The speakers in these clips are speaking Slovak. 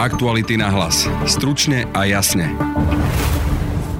Aktuality na hlas. Stručne a jasne.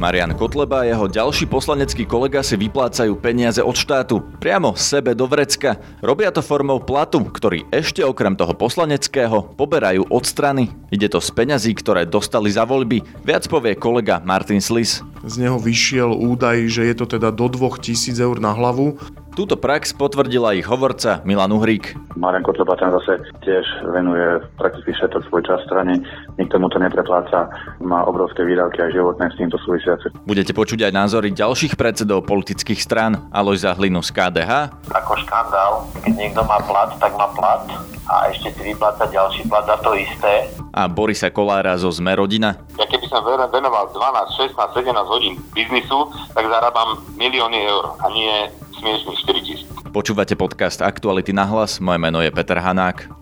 Marian Kotleba a jeho ďalší poslanecký kolega si vyplácajú peniaze od štátu priamo sebe do vrecka. Robia to formou platu, ktorý ešte okrem toho poslaneckého poberajú od strany. Ide to z peňazí, ktoré dostali za voľby. Viac povie kolega Martin Slis. Z neho vyšiel údaj, že je to teda do 2000 eur na hlavu. Túto prax potvrdila ich hovorca Milan Uhrík. Marian Kotleba ten zase tiež venuje prakticky všetok svoj čas strane, nikto mu to neprepláca, má obrovské výdavky aj životné s týmto súvisiace. Budete počuť aj názory ďalších predsedov politických strán. Alojza Hlinu z KDH. Ako škandál, keď niekto má plat, tak má plat a ešte si vypláca ďalší plat za to isté. A Borisa Kolára zo Sme rodina. Ja keby som venoval 12, 16, 17 hodín biznisu, tak zarábam milióny eur a nie smiešných 4 tisíc. Počúvate podcast Aktuality na hlas, moje meno je Peter Hanák.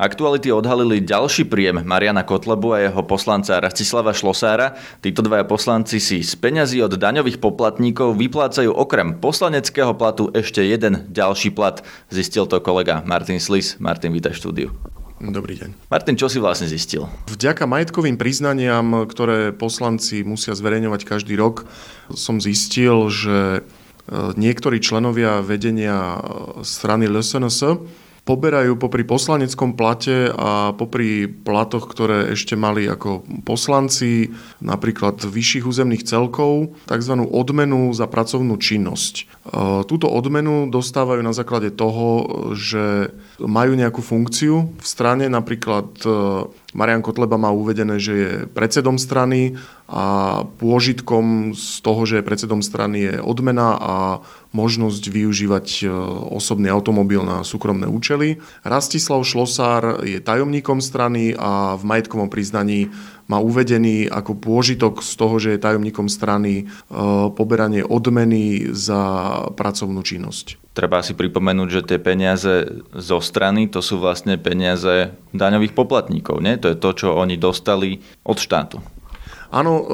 Aktuality odhalili ďalší príjem Mariana Kotlebu a jeho poslanca Rastislava Šlosára. Títo dvaja poslanci si z peňazí od daňových poplatníkov vyplácajú okrem poslaneckého platu ešte jeden ďalší plat. Zistil to kolega Martin Slis. Martin, vítaj štúdiu. Dobrý deň. Martin, čo si vlastne zistil? Vďaka majetkovým priznaniam, ktoré poslanci musia zverejňovať každý rok, som zistil, že e, niektorí členovia vedenia e, strany LSNS poberajú popri poslaneckom plate a popri platoch, ktoré ešte mali ako poslanci, napríklad vyšších územných celkov, tzv. odmenu za pracovnú činnosť. E, túto odmenu dostávajú na základe toho, že majú nejakú funkciu v strane, napríklad e, Marian Kotleba má uvedené, že je predsedom strany a pôžitkom z toho, že je predsedom strany je odmena a možnosť využívať e, osobný automobil na súkromné účely. Rastislav Šlosár je tajomníkom strany a v majetkovom priznaní má uvedený ako pôžitok z toho, že je tajomníkom strany e, poberanie odmeny za pracovnú činnosť. Treba si pripomenúť, že tie peniaze zo strany to sú vlastne peniaze daňových poplatníkov, nie? To je to, čo oni dostali od štátu. Áno, e,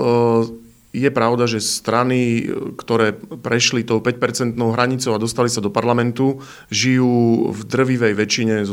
je pravda, že strany, ktoré prešli tou 5-percentnou hranicou a dostali sa do parlamentu, žijú v drvivej väčšine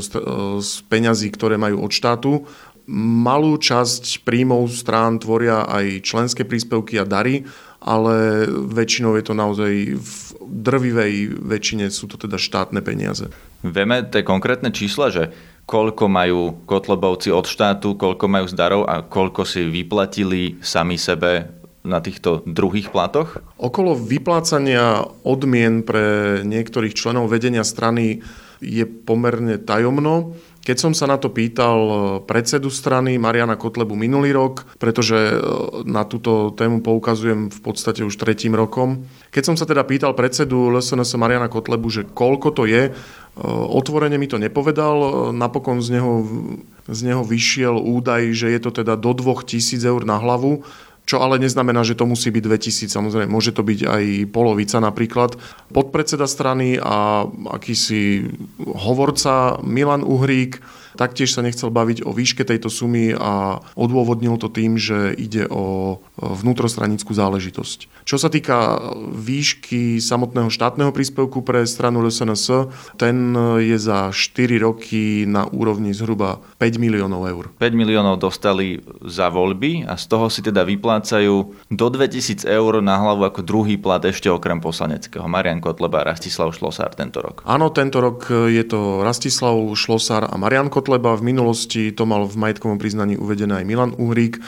z peňazí, ktoré majú od štátu. Malú časť príjmov strán tvoria aj členské príspevky a dary, ale väčšinou je to naozaj v drvivej väčšine sú to teda štátne peniaze. Vieme tie konkrétne čísla, že koľko majú Kotlobovci od štátu, koľko majú zdarov a koľko si vyplatili sami sebe na týchto druhých platoch? Okolo vyplácania odmien pre niektorých členov vedenia strany je pomerne tajomno. Keď som sa na to pýtal e, predsedu strany Mariana Kotlebu minulý rok, pretože e, na túto tému poukazujem v podstate už tretím rokom, keď som sa teda pýtal predsedu LSNS Mariana Kotlebu, že koľko to je, e, otvorene mi to nepovedal, napokon z neho, z neho vyšiel údaj, že je to teda do 2000 eur na hlavu, čo ale neznamená, že to musí byť 2000, samozrejme, môže to byť aj polovica napríklad. Podpredseda strany a akýsi hovorca Milan Uhrík taktiež sa nechcel baviť o výške tejto sumy a odôvodnil to tým, že ide o vnútrostranickú záležitosť. Čo sa týka výšky samotného štátneho príspevku pre stranu LSNS, ten je za 4 roky na úrovni zhruba 5 miliónov eur. 5 miliónov dostali za voľby a z toho si teda vyplácajú do 2000 eur na hlavu ako druhý plat ešte okrem poslaneckého. Marian Kotleba a Rastislav Šlosár tento rok. Áno, tento rok je to Rastislav Šlosár a Marian Kotleba. V minulosti to mal v majetkovom priznaní uvedené aj Milan Uhrík. E,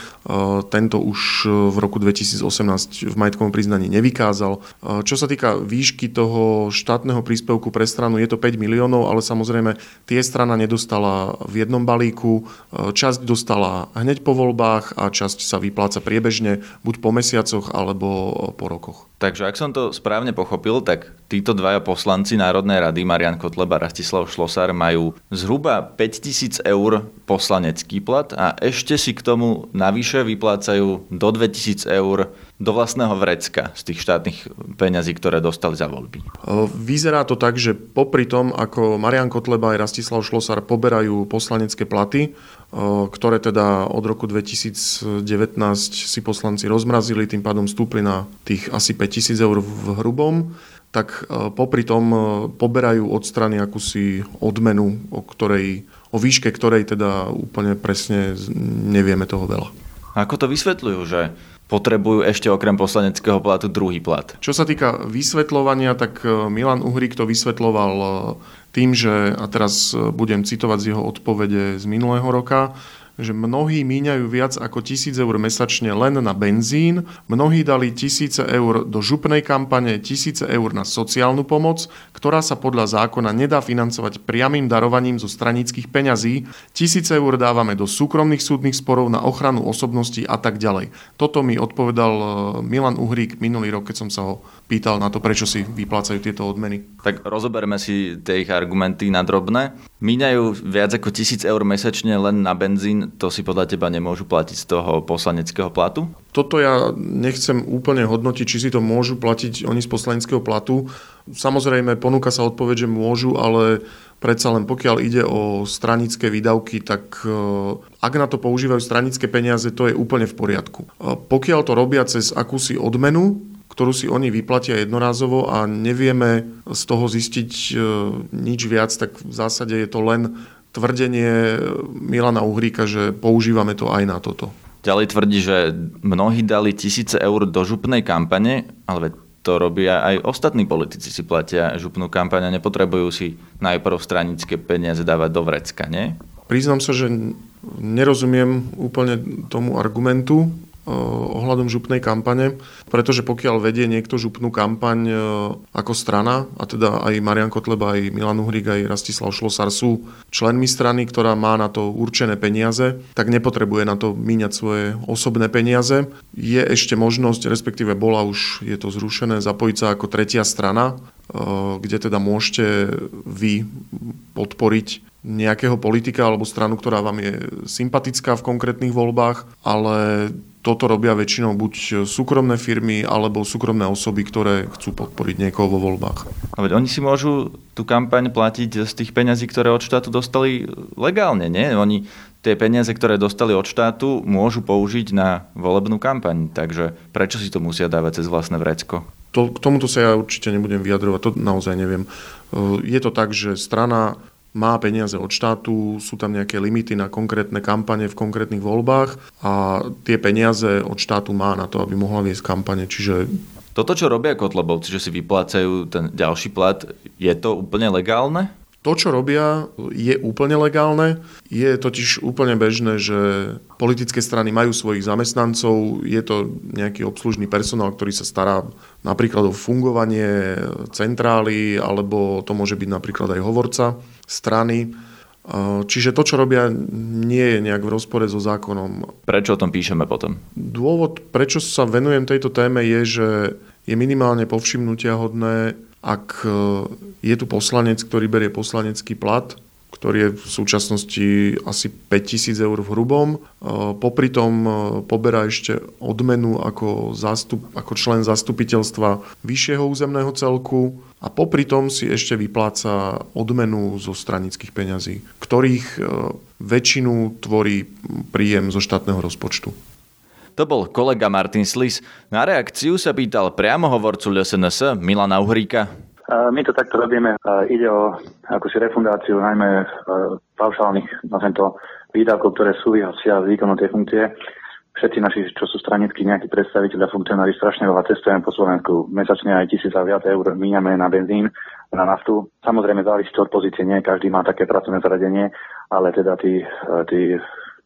tento už v roku 2018 v majetkovom priznaní nevykázal. E, čo sa týka výšky toho štátneho príspevku pre stranu, je to 5 miliónov, ale samozrejme tie strana nedostala v jednom balíku. E, časť dostala hneď po voľbách a časť sa vypláca priebežne, buď po mesiacoch alebo po rokoch. Takže ak som to správne pochopil, tak títo dvaja poslanci Národnej rady, Marian Kotleba a Rastislav Šlosár, majú zhruba 5000 eur poslanecký plat a ešte si k tomu navyše vyplácajú do 2000 eur do vlastného vrecka z tých štátnych peňazí, ktoré dostali za voľby? Vyzerá to tak, že popri tom, ako Marian Kotleba aj Rastislav Šlosar poberajú poslanecké platy, ktoré teda od roku 2019 si poslanci rozmrazili, tým pádom stúpli na tých asi 5000 eur v hrubom, tak popri tom poberajú od strany akúsi odmenu, o, ktorej, o výške ktorej teda úplne presne nevieme toho veľa. Ako to vysvetľujú, že potrebujú ešte okrem poslaneckého platu druhý plat. Čo sa týka vysvetľovania, tak e, Milan Uhrík to vysvetľoval e, tým, že, a teraz e, budem citovať z jeho odpovede z minulého roka, že mnohí míňajú viac ako tisíc eur mesačne len na benzín, mnohí dali tisíce eur do župnej kampane, tisíce eur na sociálnu pomoc, ktorá sa podľa zákona nedá financovať priamým darovaním zo stranických peňazí, tisíce eur dávame do súkromných súdnych sporov na ochranu osobností a tak ďalej. Toto mi odpovedal e, Milan Uhrík minulý rok, keď som sa ho pýtal na to, prečo si vyplácajú tieto odmeny. Tak rozoberme si tie ich argumenty na drobné. Míňajú viac ako tisíc eur mesačne len na benzín, to si podľa teba nemôžu platiť z toho poslaneckého platu? Toto ja nechcem úplne hodnotiť, či si to môžu platiť oni z poslaneckého platu. Samozrejme, ponúka sa odpoveď, že môžu, ale predsa len pokiaľ ide o stranické výdavky, tak e, ak na to používajú stranické peniaze, to je úplne v poriadku. Pokiaľ to robia cez akúsi odmenu, ktorú si oni vyplatia jednorázovo a nevieme z toho zistiť e, nič viac, tak v zásade je to len tvrdenie Milana Uhríka, že používame to aj na toto. Ďalej tvrdí, že mnohí dali tisíce eur do župnej kampane, ale to robia aj ostatní politici si platia župnú kampaň a nepotrebujú si najprv stranické peniaze dávať do vrecka, nie? Priznám sa, že nerozumiem úplne tomu argumentu, ohľadom župnej kampane, pretože pokiaľ vedie niekto župnú kampaň eh, ako strana, a teda aj Marian Kotleba, aj Milan Uhrik, aj Rastislav Šlosar sú členmi strany, ktorá má na to určené peniaze, tak nepotrebuje na to míňať svoje osobné peniaze. Je ešte možnosť, respektíve bola už, je to zrušené, zapojiť sa ako tretia strana, eh, kde teda môžete vy podporiť nejakého politika alebo stranu, ktorá vám je sympatická v konkrétnych voľbách, ale toto robia väčšinou buď súkromné firmy alebo súkromné osoby, ktoré chcú podporiť niekoho vo voľbách. A veď oni si môžu tú kampaň platiť z tých peňazí, ktoré od štátu dostali legálne, nie? Oni tie peniaze, ktoré dostali od štátu, môžu použiť na volebnú kampaň. Takže prečo si to musia dávať cez vlastné vrecko? To, k tomuto sa ja určite nebudem vyjadrovať, to naozaj neviem. Je to tak, že strana má peniaze od štátu, sú tam nejaké limity na konkrétne kampane v konkrétnych voľbách a tie peniaze od štátu má na to, aby mohla viesť kampane. Čiže toto, čo robia Kotlebovci, že si vyplácajú ten ďalší plat, je to úplne legálne? To, čo robia, je úplne legálne. Je totiž úplne bežné, že politické strany majú svojich zamestnancov, je to nejaký obslužný personál, ktorý sa stará napríklad o fungovanie centrály, alebo to môže byť napríklad aj hovorca strany. Čiže to, čo robia, nie je nejak v rozpore so zákonom. Prečo o tom píšeme potom? Dôvod, prečo sa venujem tejto téme, je, že je minimálne povšimnutia hodné, ak e, je tu poslanec, ktorý berie poslanecký plat, ktorý je v súčasnosti asi 5000 eur v hrubom. E, popri tom e, poberá ešte odmenu ako, zastup, ako člen zastupiteľstva vyššieho územného celku a popri tom si ešte vypláca odmenu zo stranických peňazí, ktorých väčšinu tvorí príjem zo štátneho rozpočtu. To bol kolega Martin Slis. Na reakciu sa pýtal priamo hovorcu LSNS Milana Uhríka. My to takto robíme. Ide o akúsi refundáciu najmä paušálnych na tento výdavkov, ktoré súvisia s výkonom tej funkcie. Všetci naši, čo sú stranickí nejakí predstaviteľi a funkcionári, strašne veľa cestujeme po Slovensku. Mesačne aj tisíc a viac eur míňame na benzín, na naftu. Samozrejme závisí od pozície, nie každý má také pracovné zaradenie, ale teda tí, tí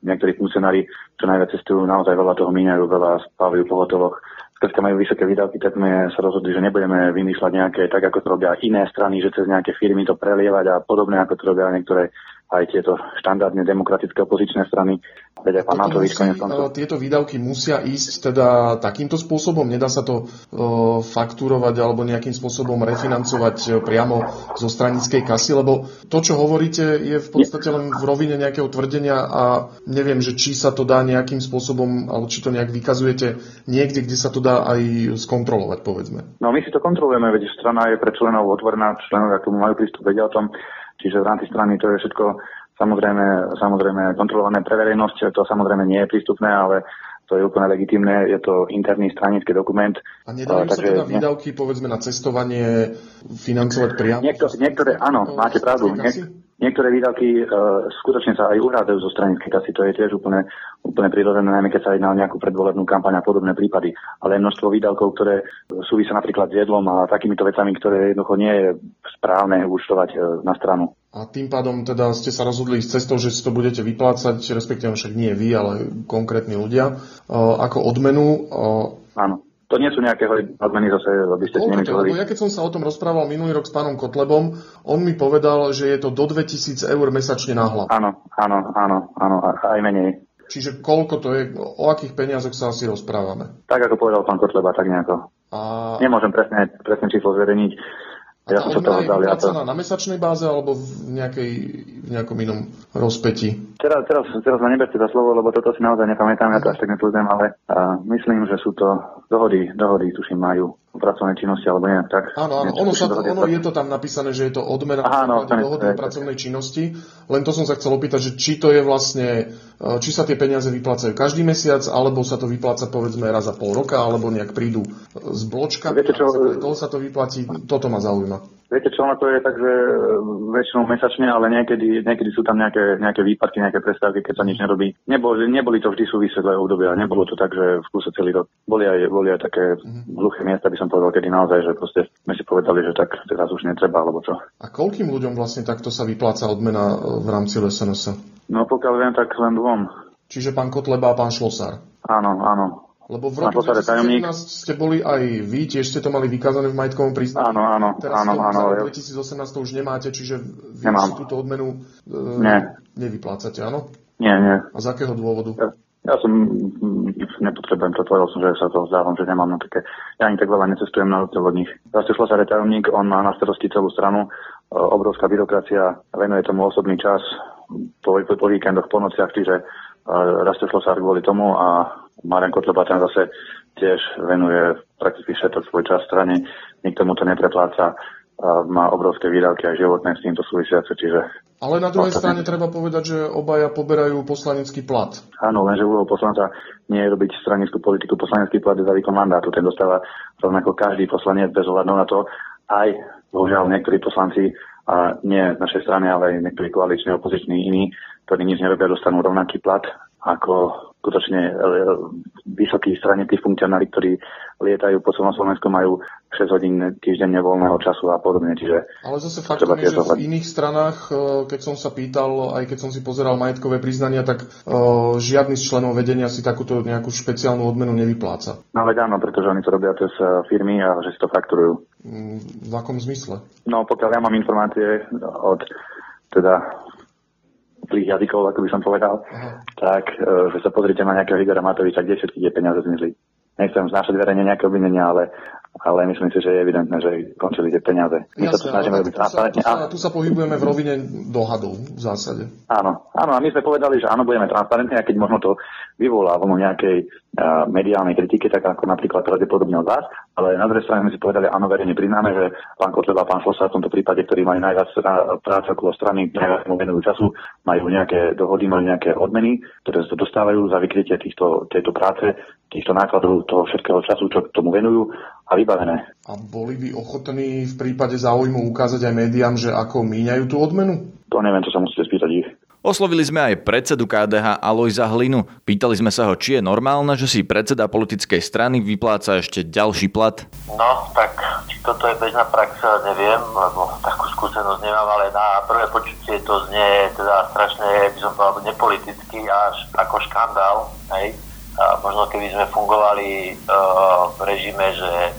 niektorí funkcionári, čo najviac cestujú, naozaj veľa toho míňajú, veľa spávajú po hoteloch. Skrátka majú vysoké výdavky, tak sme sa rozhodli, že nebudeme vymýšľať nejaké, tak ako to robia iné strany, že cez nejaké firmy to prelievať a podobne, ako to robia niektoré aj tieto štandardne demokratické opozičné strany, veď aj pán Matovič konec Tieto výdavky musia ísť teda takýmto spôsobom? Nedá sa to uh, faktúrovať alebo nejakým spôsobom refinancovať priamo zo stranickej kasy? Lebo to, čo hovoríte, je v podstate len v rovine nejakého tvrdenia a neviem, že či sa to dá nejakým spôsobom, alebo či to nejak vykazujete niekde, kde sa to dá aj skontrolovať, povedzme. No my si to kontrolujeme, veď strana je pre členov otvorená, členovia k tomu majú prístup, vedia o tom, Čiže v rámci strany to je všetko samozrejme, samozrejme kontrolované pre verejnosť. To samozrejme nie je prístupné, ale to je úplne legitimné, je to interný stranický dokument. A nedajú sa teda výdavky, povedzme, na cestovanie financovať priamo? Niekto, niektoré, áno, máte pravdu. Niek- niektoré výdavky uh, skutočne sa aj uhrádajú zo stranickej kasy, to je tiež úplne, úplne prirodzené, najmä keď sa jedná o nejakú predvolebnú kampaň a podobné prípady. Ale množstvo výdavkov, ktoré súvisia napríklad s jedlom a takýmito vecami, ktoré jednoducho nie je správne účtovať uh, na stranu. A tým pádom teda ste sa rozhodli s cestou, že si to budete vyplácať, respektíve však nie vy, ale konkrétni ľudia, ako odmenu. Áno. To nie sú nejaké odmeny zase, aby ste si Lebo ja keď som sa o tom rozprával minulý rok s pánom Kotlebom, on mi povedal, že je to do 2000 eur mesačne na hlavu. Áno, áno, áno, áno, aj menej. Čiže koľko to je, o akých peniazoch sa asi rozprávame? Tak ako povedal pán Kotleba, tak nejako. A... Nemôžem presne, presne číslo zverejniť, ja som sa toho zdal. Ja to... na mesačnej báze alebo v, nejakej, v nejakom inom rozpeti? Teraz, teraz, teraz ma neberte za slovo, lebo toto si naozaj nepamätám, ja to až tak nepozriem, ale uh, myslím, že sú to dohody, dohody, tuším, majú pracovnej činnosti, alebo nie, tak. Áno, áno, ono, sa to, ono je to tam napísané, že je to odmena Aha, no, dohody o pracovnej činnosti, len to som sa chcel opýtať, že či to je vlastne, či sa tie peniaze vyplácajú každý mesiac, alebo sa to vypláca povedzme raz za pol roka, alebo nejak prídu z bločka, Viete čo, toho sa to vyplatí, toto ma zaujíma. Viete čo, ono to je tak, že e, väčšinou mesačne, ale niekedy, niekedy sú tam nejaké, nejaké výpadky, nejaké prestávky, keď sa nič nerobí. Neboli, neboli to vždy súvislé obdobia, nebolo to tak, že v kúse celý rok. Boli aj, boli aj také hluché miesta, by som povedal, kedy naozaj, že proste sme si povedali, že tak teraz už netreba, alebo čo. A koľkým ľuďom vlastne takto sa vypláca odmena e, v rámci SNS? No pokiaľ viem, tak len dvom. Čiže pán Kotleba a pán Šlosár? Áno, áno. Lebo v roku 2017 ste boli aj vy, tiež ste to mali vykázané v majetkovom priznaní. Áno, áno, Teraz áno, áno. V 2018 to už nemáte, čiže vy Nemám. túto odmenu e, Nie. nevyplácate, áno? Nie, nie. A z akého dôvodu? Ja, ja som, nepotrebujem to, povedal som, že sa to vzdávam, že nemám na také, ja ani tak veľa necestujem na rozdiel od nich. Zase Šlosár je tajomník, on má na starosti celú stranu, e, obrovská byrokracia, venuje tomu osobný čas po, po, po víkendoch, po nociach, čiže uh, raste Šlosár kvôli tomu a Marian Kotleba ten zase tiež venuje prakticky všetok svoj čas strane, nikto mu to neprepláca, má obrovské výdavky aj životné s týmto súvisiace, čiže... Ale na druhej strane treba povedať, že obaja poberajú poslanecký plat. Áno, lenže úlohou poslanca nie je robiť stranickú politiku. Poslanecký plat je za výkon mandátu. Ten dostáva rovnako každý poslanec bez ohľadu na to. Aj, bohužiaľ, niektorí poslanci, a nie našej strany, ale aj niektorí koaliční, opoziční iní, ktorí nič nerobia, dostanú rovnaký plat ako skutočne e, vysokí stranickí funkcionári, ktorí lietajú po celom Slovensku, majú 6 hodín týždenne voľného času a podobne. Čiže Ale zase faktom je, že v iných stranách, e, keď som sa pýtal, aj keď som si pozeral majetkové priznania, tak uh, žiadny z členov vedenia si takúto nejakú špeciálnu odmenu nevypláca. No veď áno, pretože oni to robia cez firmy a že si to fakturujú. Mm, v akom zmysle? No pokiaľ ja mám informácie od teda zlých jazykov, ako by som povedal, Aha. tak e, že sa pozrite na nejakého Igora Matoviča, kde všetky tie peniaze zmizli. Nechcem znášať verejne nejaké obvinenia, ale ale myslím si, že je evidentné, že končili tie peniaze. My Jasne, sa tu snažíme robiť transparentne. Tu sa, tu sa pohybujeme v rovine dohadov v zásade. Áno, áno, a my sme povedali, že áno, budeme transparentní, a keď možno to vyvolá vlnu nejakej uh, mediálnej kritiky, tak ako napríklad pravdepodobne od vás, ale na druhej strane sme si povedali, áno, verejne priznáme, že pán Kotleba a pán Šlosa v tomto prípade, ktorí majú najviac práce okolo strany, najviac mu venujú času, majú nejaké dohody, majú nejaké odmeny, ktoré sa dostávajú za vykrytie týchto, tejto práce, týchto nákladov, toho všetkého času, čo tomu venujú a vybavené. A boli by ochotní v prípade záujmu ukázať aj médiám, že ako míňajú tú odmenu? To neviem, to sa musíte spýtať ich. Oslovili sme aj predsedu KDH Alojza Hlinu. Pýtali sme sa ho, či je normálne, že si predseda politickej strany vypláca ešte ďalší plat. No, tak či toto je bežná prax, neviem, lebo takú skúsenosť nemám, ale na prvé počutie to znie teda strašne, by som povedal, nepoliticky až ako škandál. Hej? A možno keby sme fungovali uh, v režime, že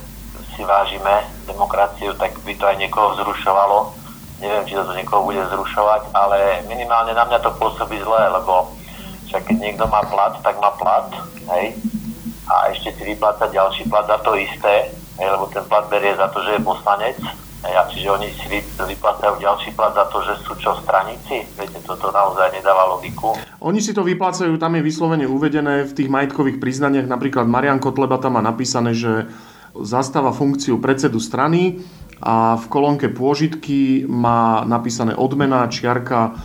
si vážime demokraciu, tak by to aj niekoho vzrušovalo. Neviem, či to tu niekoho bude zrušovať, ale minimálne na mňa to pôsobí zle, lebo však keď niekto má plat, tak má plat, hej, a ešte si vyplácať ďalší plat za to isté, hej, lebo ten plat berie za to, že je poslanec, hej, a čiže oni si vyplácajú ďalší plat za to, že sú čo stranici, viete, toto naozaj nedáva logiku. Oni si to vyplácajú, tam je vyslovene uvedené v tých majetkových priznaniach, napríklad Marian Kotleba tam má napísané, že zastáva funkciu predsedu strany a v kolónke pôžitky má napísané odmena, čiarka,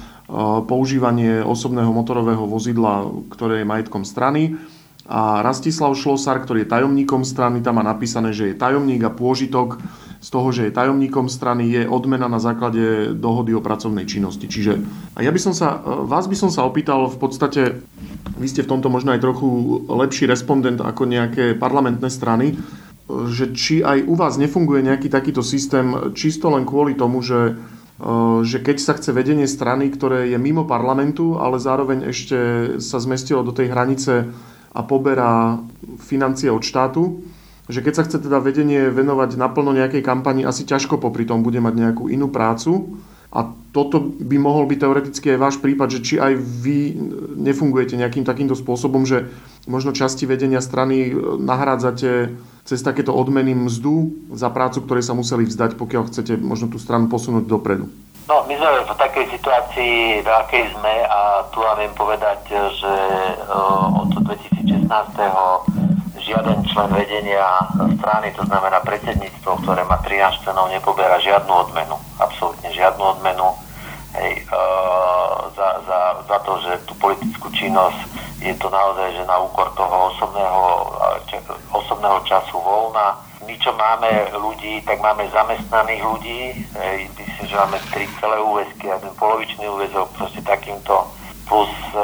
používanie osobného motorového vozidla, ktoré je majetkom strany. A Rastislav Šlosár, ktorý je tajomníkom strany, tam má napísané, že je tajomník a pôžitok z toho, že je tajomníkom strany, je odmena na základe dohody o pracovnej činnosti. Čiže a ja by som sa, vás by som sa opýtal v podstate, vy ste v tomto možno aj trochu lepší respondent ako nejaké parlamentné strany, že či aj u vás nefunguje nejaký takýto systém čisto len kvôli tomu, že že keď sa chce vedenie strany, ktoré je mimo parlamentu, ale zároveň ešte sa zmestilo do tej hranice a poberá financie od štátu, že keď sa chce teda vedenie venovať naplno nejakej kampani, asi ťažko popri tom bude mať nejakú inú prácu. A toto by mohol byť teoreticky aj váš prípad, že či aj vy nefungujete nejakým takýmto spôsobom, že možno časti vedenia strany nahrádzate cez takéto odmeny mzdu za prácu, ktorej sa museli vzdať, pokiaľ chcete možno tú stranu posunúť dopredu? No, my sme v takej situácii, v akej sme a tu vám viem povedať, že od 2016. žiaden člen vedenia strany, to znamená predsedníctvo, ktoré má 13 členov, nepoberá žiadnu odmenu. Absolútne žiadnu odmenu hej, za, za, za to, že tú politickú činnosť je to naozaj, že na úkor toho osobného, osobného času voľna. My, čo máme ľudí, tak máme zamestnaných ľudí, myslím, že máme tri celé úväzky, jeden polovičný úväzok, proste takýmto, plus e,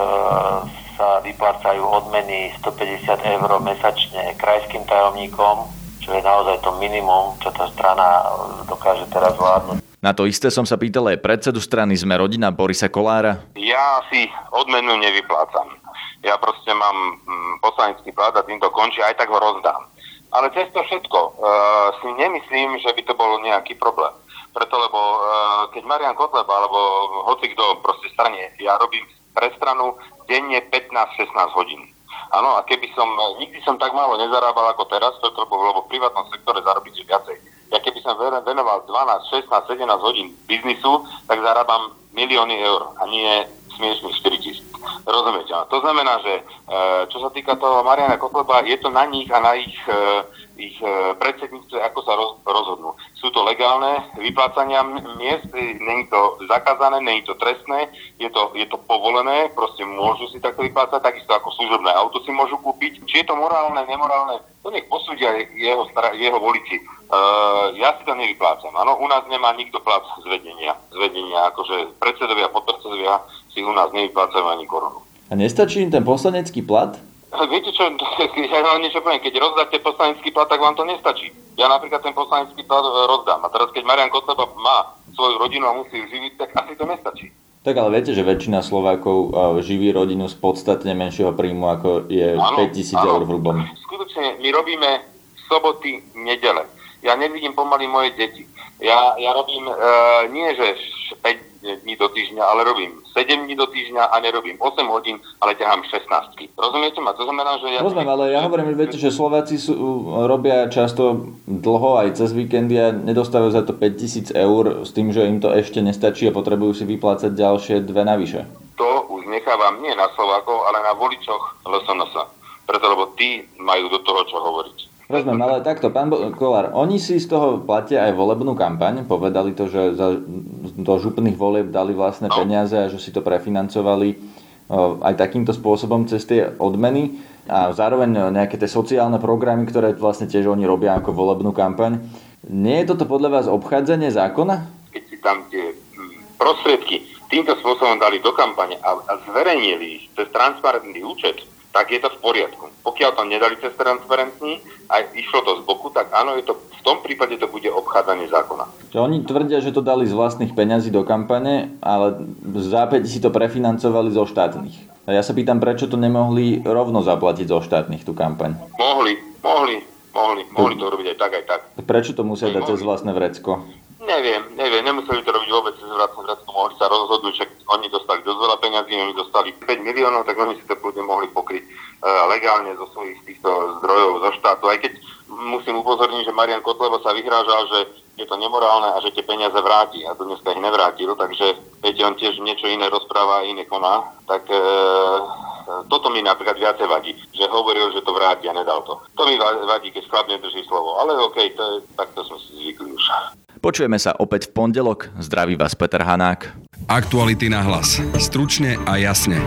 sa vyplácajú odmeny 150 eur mesačne krajským tajomníkom, čo je naozaj to minimum, čo tá strana dokáže teraz zvládnuť. Na to isté som sa pýtal aj predsedu strany Sme rodina Borisa Kolára. Ja si odmenu nevyplácam ja proste mám mm, poslanecký plat a týmto končí, aj tak ho rozdám. Ale cez to všetko uh, si nemyslím, že by to bol nejaký problém. Preto, lebo uh, keď Marian Kotleba, alebo hoci kto proste strane, ja robím pre stranu denne 15-16 hodín. Áno, a keby som, nikdy som tak málo nezarábal ako teraz, preto, lebo, lebo v privátnom sektore zarobíte viacej. Ja keby som venoval 12, 16, 17 hodín biznisu, tak zarábam milióny eur a nie smiešných 4 tisíc. Rozumiete? To znamená, že e, čo sa týka toho Mariana Kotleba, je to na nich a na ich, e, ich e, predsedníctve, ako sa rozhodnú. Sú to legálne vyplácania miest, není to zakázané, není to trestné, je to, je to povolené, proste môžu si takto vyplácať, takisto ako služobné auto si môžu kúpiť. Či je to morálne, nemorálne, to nech posúdia jeho, jeho voliči. Uh, ja si to nevyplácam. Áno, u nás nemá nikto plat z vedenia. Z vedenia, akože predsedovia, podpredsedovia si u nás nevyplácajú ani korunu. A nestačí im ten poslanecký plat? Viete čo, ja vám niečo poviem, keď rozdáte poslanecký plat, tak vám to nestačí. Ja napríklad ten poslanecký plat e, rozdám. A teraz keď Marian Kotleba má svoju rodinu a musí ju živiť, tak asi to nestačí. Tak ale viete, že väčšina Slovákov e, živí rodinu z podstatne menšieho príjmu, ako je ano, 5000 eur v hrubom. Skutočne, my robíme soboty, nedele. Ja nevidím pomaly moje deti. Ja, ja robím e, nie, že 5 dní do týždňa, ale robím 7 dní do týždňa a nerobím 8 hodín, ale ťahám 16. Rozumiete ma? To znamená, že ja... Rozumiem, ale ja hovorím, viete, že Slováci sú, robia často dlho aj cez víkendy a nedostávajú za to 5000 eur s tým, že im to ešte nestačí a potrebujú si vyplácať ďalšie dve navyše. To už nechávam nie na Slovákov, ale na voličoch LSNS. Preto, lebo tí majú do toho čo hovoriť. Rozumiem, ale takto, pán Kolár, oni si z toho platia aj volebnú kampaň, povedali to, že za, do župných volieb dali vlastné no. peniaze a že si to prefinancovali aj takýmto spôsobom cez tie odmeny a zároveň nejaké tie sociálne programy, ktoré vlastne tiež oni robia ako volebnú kampaň. Nie je toto podľa vás obchádzanie zákona? Keď si tam tie hm, prostriedky týmto spôsobom dali do kampane a, a zverejnili ich cez transparentný účet, tak je to v poriadku. Pokiaľ to nedali cez transparentný a išlo to z boku, tak áno, je to, v tom prípade to bude obchádzanie zákona. Oni tvrdia, že to dali z vlastných peňazí do kampane, ale zápäť si to prefinancovali zo štátnych. A ja sa pýtam, prečo to nemohli rovno zaplatiť zo štátnych tú kampaň? Mohli, mohli, mohli, mohli to robiť aj tak, aj tak. Prečo to musia dať cez vlastné vrecko? Neviem, neviem, nemuseli to robiť vôbec cez vrátnu vrátku, mohli sa rozhodnúť, že oni dostali dosť veľa peňazí, oni dostali 5 miliónov, tak oni si to kľudne mohli pokryť uh, legálne zo svojich týchto zdrojov, zo štátu. Aj keď musím upozorniť, že Marian Kotleba sa vyhrážal, že je to nemorálne a že tie peniaze vráti a to dneska ich nevrátil, takže viete, on tiež niečo iné rozpráva a iné koná, tak uh, toto mi napríklad viacej vadí, že hovoril, že to vráti a nedal to. To mi vadí, keď chlap nedrží slovo, ale OK, to je, takto sme si zvykli už. Počujeme sa opäť v pondelok. Zdraví vás Peter Hanák. Aktuality na hlas. Stručne a jasne.